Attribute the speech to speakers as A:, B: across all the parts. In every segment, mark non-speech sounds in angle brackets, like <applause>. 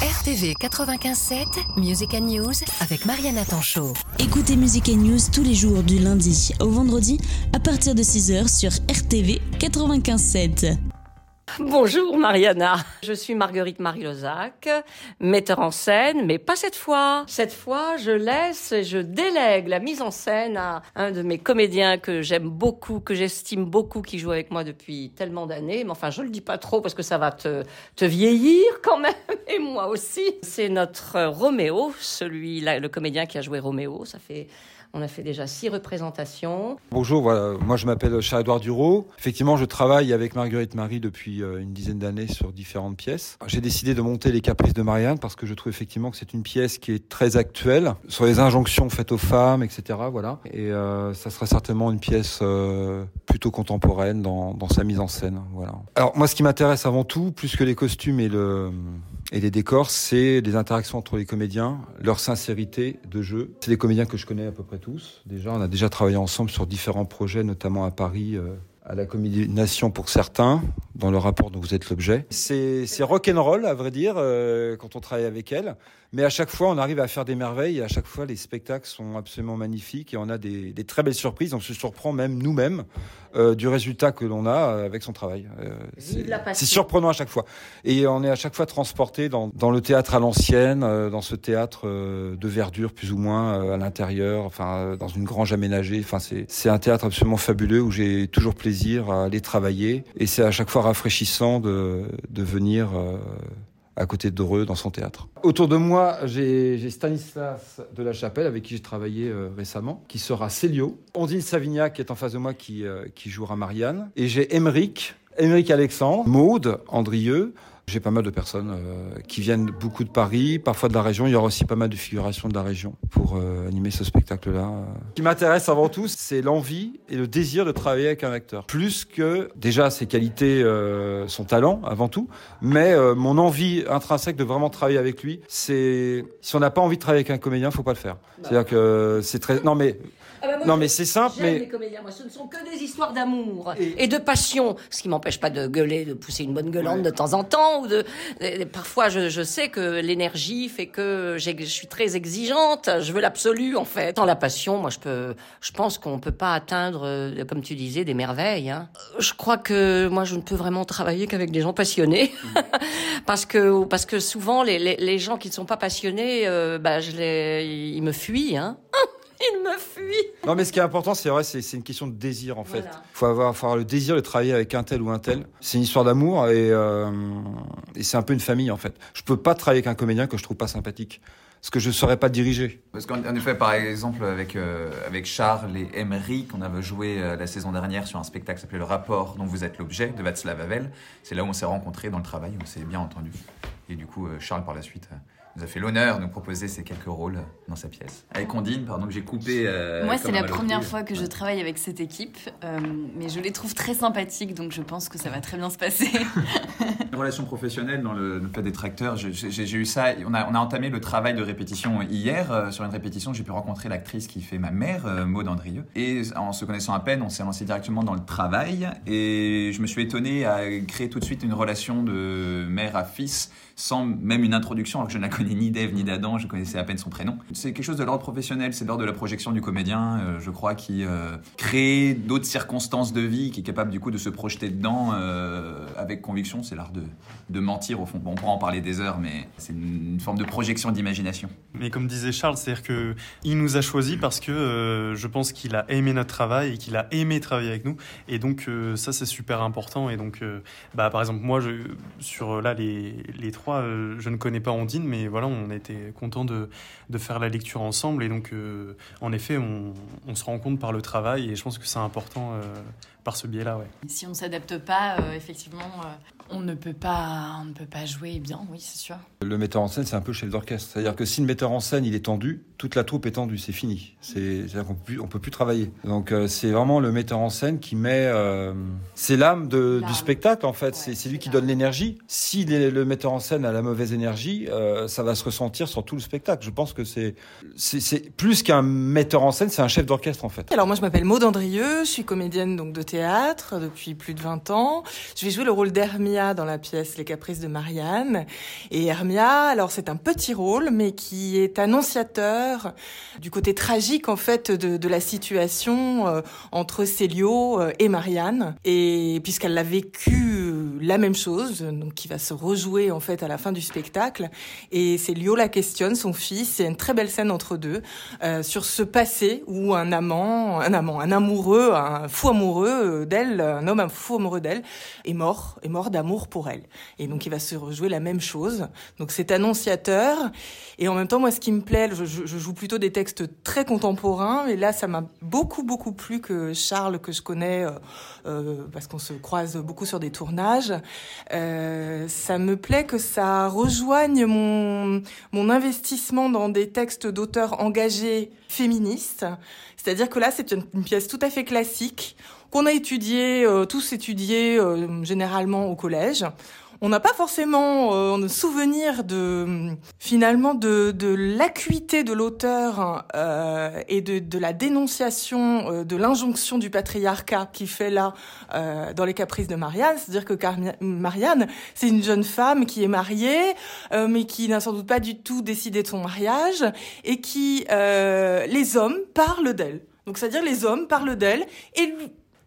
A: RTV 95.7, Music and News avec Mariana Tanchot.
B: Écoutez Music and News tous les jours du lundi au vendredi à partir de 6h sur RTV 95.7.
C: Bonjour Mariana, je suis Marguerite Marie Lozac, metteur en scène, mais pas cette fois. Cette fois, je laisse et je délègue la mise en scène à un de mes comédiens que j'aime beaucoup, que j'estime beaucoup, qui joue avec moi depuis tellement d'années. Mais enfin, je le dis pas trop parce que ça va te, te vieillir quand même, <laughs> et moi aussi. C'est notre Roméo, celui, là, le comédien qui a joué Roméo. Ça fait on a fait déjà six représentations.
D: Bonjour, voilà, moi je m'appelle Charles-Édouard Duro. Effectivement, je travaille avec Marguerite Marie depuis euh, une dizaine d'années sur différentes pièces. J'ai décidé de monter Les Caprices de Marianne parce que je trouve effectivement que c'est une pièce qui est très actuelle sur les injonctions faites aux femmes, etc. Voilà. Et euh, ça sera certainement une pièce euh, plutôt contemporaine dans, dans, sa mise en scène. Voilà. Alors moi, ce qui m'intéresse avant tout, plus que les costumes et le et les décors, c'est les interactions entre les comédiens, leur sincérité de jeu. C'est des comédiens que je connais à peu près tous. Déjà, on a déjà travaillé ensemble sur différents projets, notamment à Paris, euh, à la Comédie Nation pour certains, dans le rapport dont vous êtes l'objet. C'est rock'n'roll, à vrai dire, euh, quand on travaille avec elle. Mais à chaque fois, on arrive à faire des merveilles et à chaque fois, les spectacles sont absolument magnifiques et on a des, des très belles surprises. On se surprend même nous-mêmes euh, du résultat que l'on a euh, avec son travail. Euh, c'est surprenant à chaque fois. Et on est à chaque fois transporté dans, dans le théâtre à l'ancienne, euh, dans ce théâtre euh, de verdure plus ou moins à l'intérieur, enfin dans une grange aménagée. Enfin, c'est un théâtre absolument fabuleux où j'ai toujours plaisir à aller travailler et c'est à chaque fois rafraîchissant de, de venir à côté de Dreux dans son théâtre. Autour de moi, j'ai Stanislas de la Chapelle avec qui j'ai travaillé euh, récemment, qui sera Célio. Ondine Savignac qui est en face de moi qui, euh, qui jouera Marianne. Et j'ai Émeric, Émeric Alexandre, Maude Andrieux, j'ai pas mal de personnes euh, qui viennent beaucoup de Paris, parfois de la région. Il y aura aussi pas mal de figurations de la région pour euh, animer ce spectacle-là. Ce qui m'intéresse avant tout, c'est l'envie et le désir de travailler avec un acteur. Plus que déjà ses qualités, euh, son talent avant tout, mais mon envie intrinsèque de vraiment travailler avec lui, c'est si on n'a pas envie de travailler avec un comédien, faut pas le faire. C'est-à-dire que c'est très non mais
C: ah bah moi,
D: non mais c'est simple mais
C: les comédiens moi ce ne sont que des histoires d'amour et... et... de passion ce qui m'empêche pas de gueuler de pousser une bonne gueulante ouais. de temps en temps ou de parfois je, je, sais que l'énergie fait que je suis très exigeante je veux l'absolu en fait dans la passion moi je peux je pense qu'on peut pas atteindre euh, comme tu disais des merveilles hein. je crois que moi je ne peux vraiment travailler qu'avec des gens passionnés <laughs> mmh. parce que parce que souvent les, les, les, gens qui ne sont pas passionnés euh, bah je les ils me fuient hein <laughs> il me fuit.
D: Non, mais ce qui est important, c'est vrai, c'est une question de désir en fait. Il voilà. faut, avoir, faut avoir le désir de travailler avec un tel ou un tel. C'est une histoire d'amour et, euh, et c'est un peu une famille en fait. Je peux pas travailler avec un comédien que je trouve pas sympathique. Parce que je ne saurais pas diriger.
E: Parce qu'en effet, par exemple, avec, euh, avec Charles et Emery, qu'on avait joué euh, la saison dernière sur un spectacle qui s'appelait Le Rapport dont vous êtes l'objet de Václav Havel, c'est là où on s'est rencontrés dans le travail, on s'est bien entendu. Et du coup, euh, Charles, par la suite, nous a fait l'honneur de nous proposer ces quelques rôles dans sa pièce. Avec Ondine, pardon, que j'ai coupé. Euh,
F: Moi, c'est la première fois que je travaille avec cette équipe, euh, mais je les trouve très sympathiques, donc je pense que ça va très bien se passer. <laughs>
E: Une relation professionnelle dans le, le fait des tracteurs, j'ai eu ça. On a, on a entamé le travail de répétition hier. Euh, sur une répétition, j'ai pu rencontrer l'actrice qui fait ma mère, euh, Maud Andrieux. Et en se connaissant à peine, on s'est lancé directement dans le travail. Et je me suis étonné à créer tout de suite une relation de mère à fils sans même une introduction, alors que je ne la connais ni d'Ève ni d'Adam, je connaissais à peine son prénom. C'est quelque chose de l'ordre professionnel, c'est l'ordre de la projection du comédien, euh, je crois, qui euh, crée d'autres circonstances de vie, qui est capable du coup de se projeter dedans euh, avec conviction. C'est l'art de, de mentir au fond. Bon, on pourra en parler des heures, mais c'est une, forme de projection d'imagination.
G: Mais comme disait Charles, c'est-à-dire qu'il nous a choisi parce que je pense qu'il a aimé notre travail et qu'il a aimé travailler avec nous. Et donc ça, c'est super important. Et donc, bah, par exemple, moi, sur là les, les trois je ne connais pas Ondine, mais voilà, on été content de, de faire la lecture ensemble. Et donc, euh, en effet, on, se rend compte par le travail, et je pense que c'est important euh, par ce biais-là. Ouais.
F: Si on ne s'adapte pas, effectivement, on ne peut pas, on ne peut pas jouer bien, oui, c'est sûr.
D: Le metteur en scène, c'est un peu chef d'orchestre. C'est-à-dire que si le metteur en scène il est tendu, toute la troupe est tendue, c'est fini. C'est-à-dire qu'on peut, on peut plus travailler. Donc euh, c'est vraiment le metteur en scène qui met, euh, c'est l'âme du spectacle en fait. Ouais, c'est lui qui donne l'énergie. Si le metteur en scène a la mauvaise énergie, euh, ça va se ressentir sur tout le spectacle. Je pense que c'est, c'est plus qu'un metteur en scène, c'est un chef d'orchestre en fait.
H: Alors moi je m'appelle Maud Andrieux, je suis comédienne donc de théâtre depuis plus de 20 ans. Je vais jouer le rôle d'Hermia Dans la pièce Les Caprices de Marianne. Et Hermia, alors c'est un petit rôle, mais qui est annonciateur du côté tragique en fait de, la situation euh, entre Célio euh, et Marianne. Et puisqu'elle l'a vécu la même chose, donc qui va se rejouer en fait à la fin du spectacle. Et Célio la questionne, son fils. C'est une très belle scène entre deux euh, sur ce passé où un amant, un amant, un amoureux, un fou amoureux d'elle, un homme un fou amoureux d'elle, est mort, est mort d'amour pour elle. Et donc il va se rejouer la même chose. Donc c'est annonciateur. Et en même temps, moi, ce qui me plaît, je, joue plutôt des textes très contemporains. Et là, ça m'a beaucoup beaucoup plu que Charles, que je connais, euh, euh, parce qu'on se croise beaucoup sur des tournages. Euh, ça me plaît que ça rejoigne mon mon investissement dans des textes d'auteurs engagés féministes. C'est-à-dire que là, c'est une pièce tout à fait classique qu'on a étudié, euh, tous étudiés euh, généralement au collège. On n'a pas forcément euh, souvenir de finalement de, de l'acuité de l'auteur euh, et de, de la dénonciation euh, de l'injonction du patriarcat qui fait là euh, dans les caprices de Marianne, c'est-à-dire que Marianne, c'est une jeune femme qui est mariée, euh, mais qui n'a sans doute pas du tout décidé de son mariage et qui les hommes parlent d'elle. Donc c'est-à-dire les hommes parlent d'elle et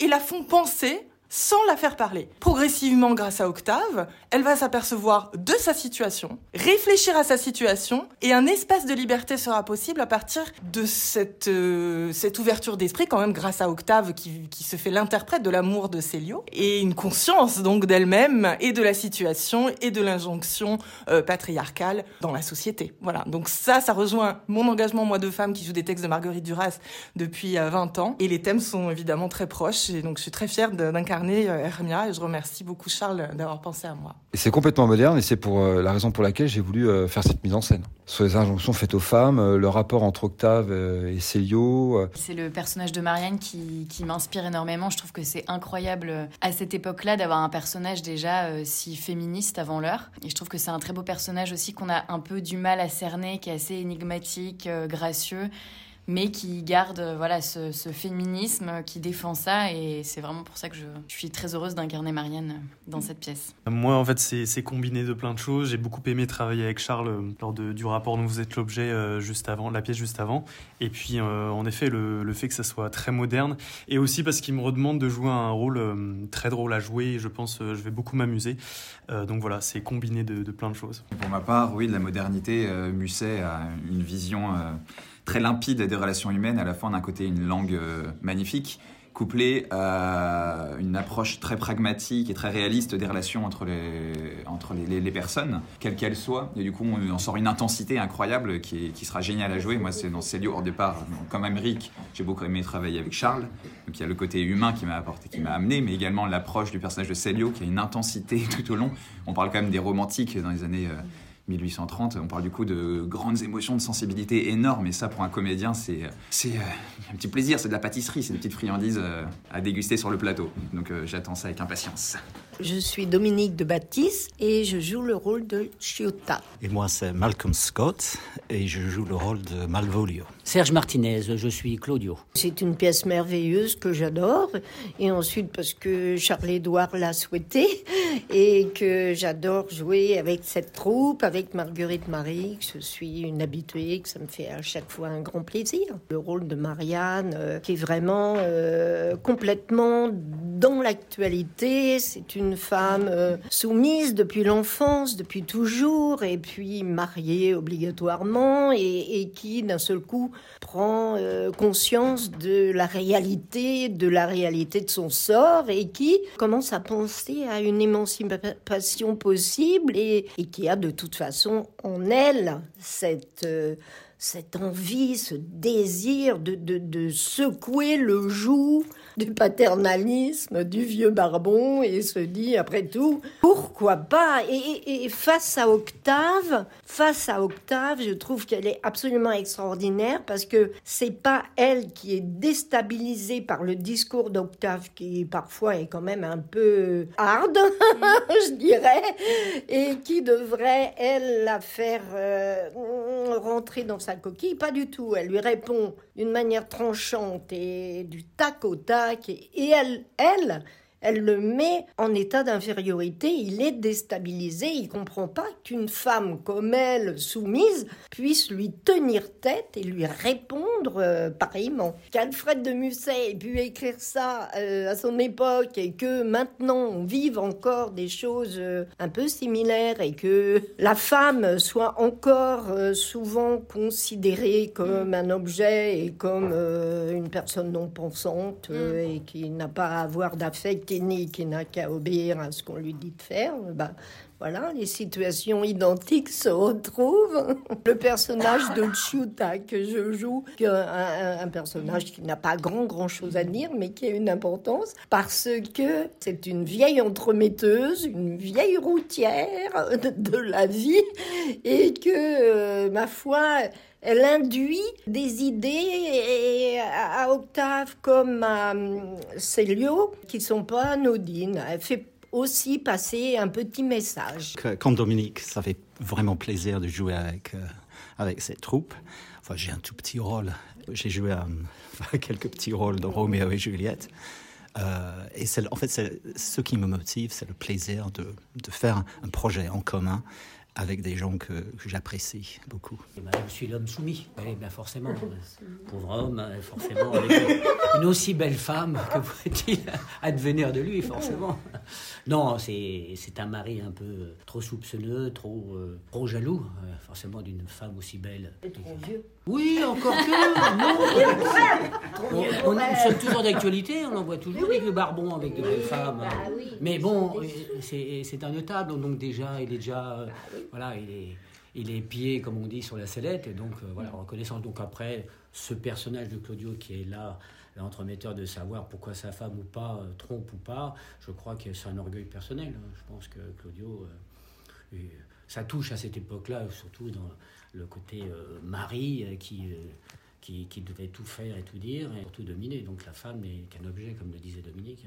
H: et la font penser sans la faire parler. Progressivement, grâce à Octave, elle va s'apercevoir de sa situation, réfléchir à sa situation, et un espace de liberté sera possible à partir de cette, euh, cette ouverture d'esprit, quand même grâce à Octave qui, qui se fait l'interprète de l'amour de Célio, et une conscience donc d'elle-même et de la situation et de l'injonction euh, patriarcale dans la société. Voilà, donc ça, ça rejoint mon engagement, moi, de femme qui joue des textes de Marguerite Duras depuis euh, 20 ans, et les thèmes sont évidemment très proches, et donc je suis très fière d'incarner Hermia et je remercie beaucoup Charles d'avoir pensé à moi.
D: Et c'est complètement moderne et c'est pour euh, la raison pour laquelle j'ai voulu euh, faire cette mise en scène. Sur les injonctions faites aux femmes, euh, le rapport entre Octave et Célio.
F: C'est le personnage de Marianne qui, qui m'inspire énormément. Je trouve que c'est incroyable à cette époque-là d'avoir un personnage déjà si féministe avant l'heure. Et je trouve que c'est un très beau personnage aussi qu'on a un peu du mal à cerner, qui est assez énigmatique, gracieux mais qui garde voilà ce, ce, féminisme, qui défend ça. Et c'est vraiment pour ça que je, je suis très heureuse d'incarner Marianne dans cette pièce.
G: Moi, en fait, c'est combiné de plein de choses. J'ai beaucoup aimé travailler avec Charles lors de, du rapport dont vous êtes l'objet euh, juste avant, la pièce juste avant. Et puis, euh, en effet, le, le, fait que ça soit très moderne. Et aussi parce qu'il me redemande de jouer un rôle euh, très drôle à jouer. Et je pense je vais beaucoup m'amuser. donc voilà, c'est combiné de, de, plein de choses.
E: Pour ma part, oui, de la modernité, Musset a une vision très limpide des relations humaines, à la fois d'un côté une langue euh, magnifique, couplée à une approche très pragmatique et très réaliste des relations entre les, entre les, personnes, quelles qu'elles soient. Et du coup, on en sort une intensité incroyable qui, qui sera géniale à jouer. Moi, c'est dans Célio, au départ, comme Amérique, j'ai beaucoup aimé travailler avec Charles. Donc il y a le côté humain qui m'a apporté, qui m'a amené, mais également l'approche du personnage de Célio qui a une intensité <laughs> tout au long. On parle quand même des romantiques dans les années... Euh, 1830. On parle du coup de grandes émotions, de sensibilité énorme. Et ça, pour un comédien, c'est c'est euh, un petit plaisir, c'est de la pâtisserie, c'est des petites friandises euh, à déguster sur le plateau. Donc euh, j'attends ça avec impatience.
I: Je suis Dominique de Baptiste et je joue le rôle de Chiota.
J: Et moi, c'est Malcolm Scott et je joue le rôle de Malvolio.
K: Serge Martinez, je suis Claudio.
I: C'est une pièce merveilleuse que j'adore. Et ensuite, parce que Charles-Édouard l'a souhaité et que j'adore jouer avec cette troupe, avec Marguerite Marie, que je suis une habituée, que ça me fait à chaque fois un grand plaisir. Le rôle de Marianne, euh, qui est vraiment euh, complètement dans l'actualité. C'est une femme euh, soumise depuis l'enfance, depuis toujours, et puis mariée obligatoirement, et, qui, d'un seul coup, prend euh, conscience de la réalité, de la réalité de son sort et qui commence à penser à une émancipation possible et, et qui a de toute façon en elle cette, euh, cette envie, ce désir de, de, secouer le joug du paternalisme du vieux barbon et se dit après tout pourquoi pas? Et, face à Octave face à Octave je trouve qu'elle est absolument extraordinaire parce que c'est pas elle qui est déstabilisée par le discours d'Octave qui parfois est quand même un peu hard <laughs> je dirais et qui devrait elle la faire euh, rentrer dans sa coquille pas du tout. Elle lui répond d'une manière tranchante et du tac au tac. Et, et elle, elle, elle le met en état d'infériorité, il est déstabilisé, il comprend pas qu'une femme comme elle, soumise, puisse lui tenir tête et lui répondre euh, pareillement. Qu'Alfred de Musset ait pu écrire ça euh, à son époque et que maintenant on vive encore des choses euh, un peu similaires et que la femme soit encore souvent considérée comme un objet et comme une personne non pensante et qui n'a pas à avoir d'affect qui n'a qu'à obéir à ce qu'on lui dit de faire, bah, voilà, les situations identiques se retrouvent. <laughs> Le personnage de Chuta que je joue, un, un personnage qui n'a pas grand grand chose à dire, mais qui a une importance parce que c'est une vieille entremetteuse, une vieille routière <laughs> de, la vie, et que euh, ma foi, elle induit des idées à Octave comme à hum, Célio qui sont pas anodines. Elle fait aussi passer un petit message.
J: Comme Dominique, ça fait vraiment plaisir de jouer avec, euh, avec cette troupe. Enfin, j'ai un tout petit rôle. J'ai joué <laughs> quelques petits rôles de Roméo et Juliette. Euh, et en fait, ce qui me motive, c'est le plaisir de, de, faire un projet en commun avec des gens que, j'apprécie beaucoup.
K: Eh ben, je suis l'homme soumis, eh bien forcément. Pauvre homme, hein, forcément, avec une aussi belle femme, que pourrait-il advenir de lui, forcément Non, c'est un mari un peu trop soupçonneux, trop, euh, trop jaloux, euh, forcément, d'une femme aussi belle.
I: Et trop vieux.
K: Oui, encore que. non. On, on, sommes toujours d'actualité, on en voit toujours avec le barbon, avec de belles femmes. Bah Mais bon, c'est un notable, donc déjà, il est déjà. Bah voilà, il est, il est pied, comme on dit, sur la sellette, et donc, euh, voilà, reconnaissance. Donc après, ce personnage de Claudio qui est là, l'entremetteur de savoir pourquoi sa femme ou pas, euh, trompe ou pas, je crois que c'est un orgueil personnel. Hein. Je pense que Claudio, euh, ça touche à cette époque-là, surtout dans le côté mari qui qui, devait tout faire et tout dire et tout dominer. Donc la femme n'est qu'un objet, comme le disait Dominique.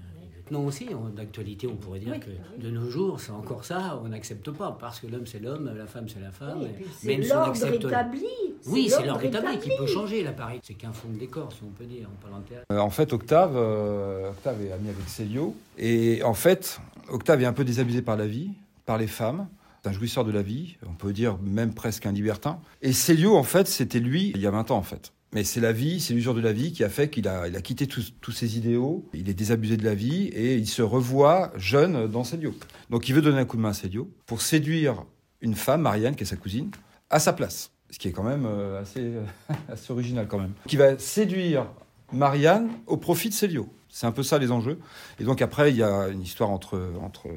K: Non, aussi, d'actualité, on pourrait dire que de nos jours, c'est encore ça, on n'accepte pas, parce que l'homme c'est l'homme, la femme c'est la femme.
I: même si on accepte. Établi.
K: Oui, c'est l'ordre établi qui peut changer l'appareil. C'est qu'un fond de décor, si on peut dire, en parlant de théâtre.
D: Euh, en fait, Octave, euh, Octave est ami avec Célio. Et en fait, Octave est un peu désabusé par la vie, par les femmes un jouisseur de la vie, on peut dire même presque un libertin. Et Célio, en fait, c'était lui il y a 20 ans, en fait. Mais c'est la vie, c'est l'usure de la vie qui a fait qu'il a, quitté tous, ses idéaux, il est désabusé de la vie et il se revoit jeune dans Célio. Donc il veut donner un coup de main à Célio pour séduire une femme, Marianne, qui est sa cousine, à sa place. Ce qui est quand même euh, assez, <laughs> original quand même. Qui va séduire Marianne au profit de Célio. C'est un peu ça les enjeux. Et donc après, il y a une histoire entre, entre,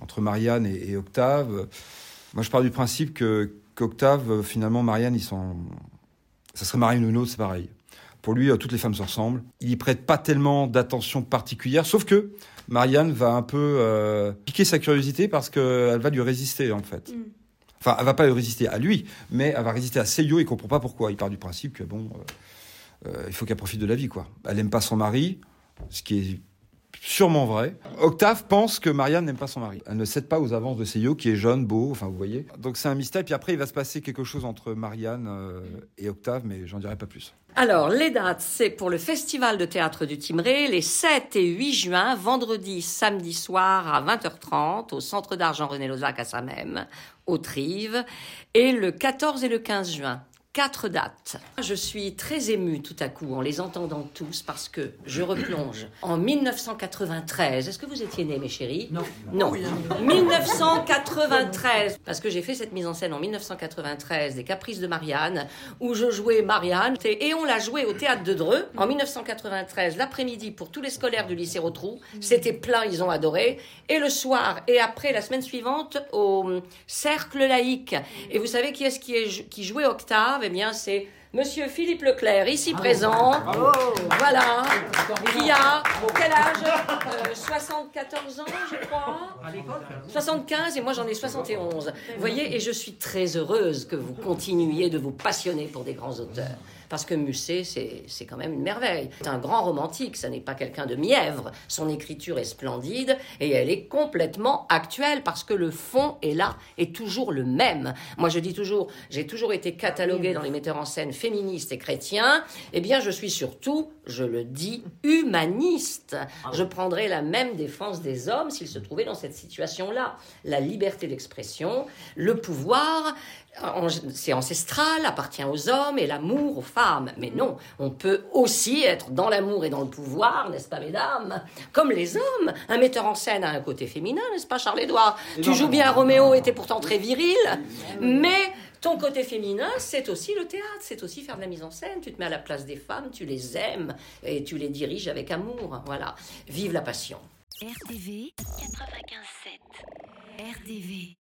D: entre Marianne et, Octave. Moi, je pars du principe que qu'Octave, finalement, Marianne, ils sont ça serait Marine Nuno, c'est pareil. Pour lui, euh, toutes les femmes se ressemblent. Il y prête pas tellement d'attention particulière, sauf que Marianne va un peu euh, piquer sa curiosité parce qu'elle va lui résister, en fait. Mm. Enfin, elle va pas lui résister à lui, mais elle va résister à Seyo. Il comprend pas pourquoi. Il part du principe que bon, euh, il faut qu'elle profite de la vie, quoi. Elle aime pas son mari, ce qui est sûrement vrai. Octave pense que Marianne n'aime pas son mari. Elle ne cède pas aux avances de Seyo, qui est jeune, beau, enfin vous voyez. Donc c'est un mystère. Puis après, il va se passer quelque chose entre Marianne euh, et Octave, mais j'en dirai pas plus.
C: Alors, les dates, c'est pour le Festival de théâtre du Timré, les 7 et 8 juin, vendredi, samedi soir à 20h30, au Centre d'art Jean-René Lozac à Saint-Même, au Trive, et le 14 et le 15 juin quatre dates. Je suis très émue tout à coup en les entendant tous parce que je replonge <coughs> en 1993. Est-ce que vous étiez nés, mes chéris?
K: Non.
C: Non. 1993. Parce que j'ai fait cette mise en scène en 1993 des Caprices de Marianne où je jouais Marianne et on l'a joué au théâtre de Dreux en 1993 l'après-midi pour tous les scolaires du lycée Rotrou. C'était plein, ils ont adoré. Et le soir et après la semaine suivante au cercle laïque. Et vous savez qui est-ce qui, est, qui jouait Octave? Eh bien, c'est Monsieur Philippe Leclerc, ici présent. Voilà. Qui a quel âge 74 euh, ans, je crois. 75 et moi j'en ai 71. Vous voyez, et je suis très heureuse que vous continuiez de vous passionner pour des grands auteurs. Parce que Musset, c'est quand même une merveille. C'est un grand romantique, ça n'est pas quelqu'un de mièvre. Son écriture est splendide et elle est complètement actuelle parce que le fond est là, est toujours le même. Moi, je dis toujours, j'ai toujours été cataloguée dans les metteurs en scène féministes et chrétiens. Eh bien, je suis surtout, je le dis, humaniste. Je prendrais la même défense des hommes s'ils se trouvaient dans cette situation-là. La liberté d'expression, le pouvoir, c'est ancestral, appartient aux hommes et l'amour aux femmes. Mais non, on peut aussi être dans l'amour et dans le pouvoir, n'est-ce pas, mesdames? Comme les hommes. Un metteur en scène a un côté féminin, n'est-ce pas, Charles-Édouard Tu joues bien Roméo, était pourtant très viril, mais ton côté féminin, c'est aussi le théâtre, c'est aussi faire de la mise en scène. Tu te mets à la place des femmes, tu les aimes et tu les diriges avec amour. Voilà. Vive la passion.
A: RTV 95.7. RTV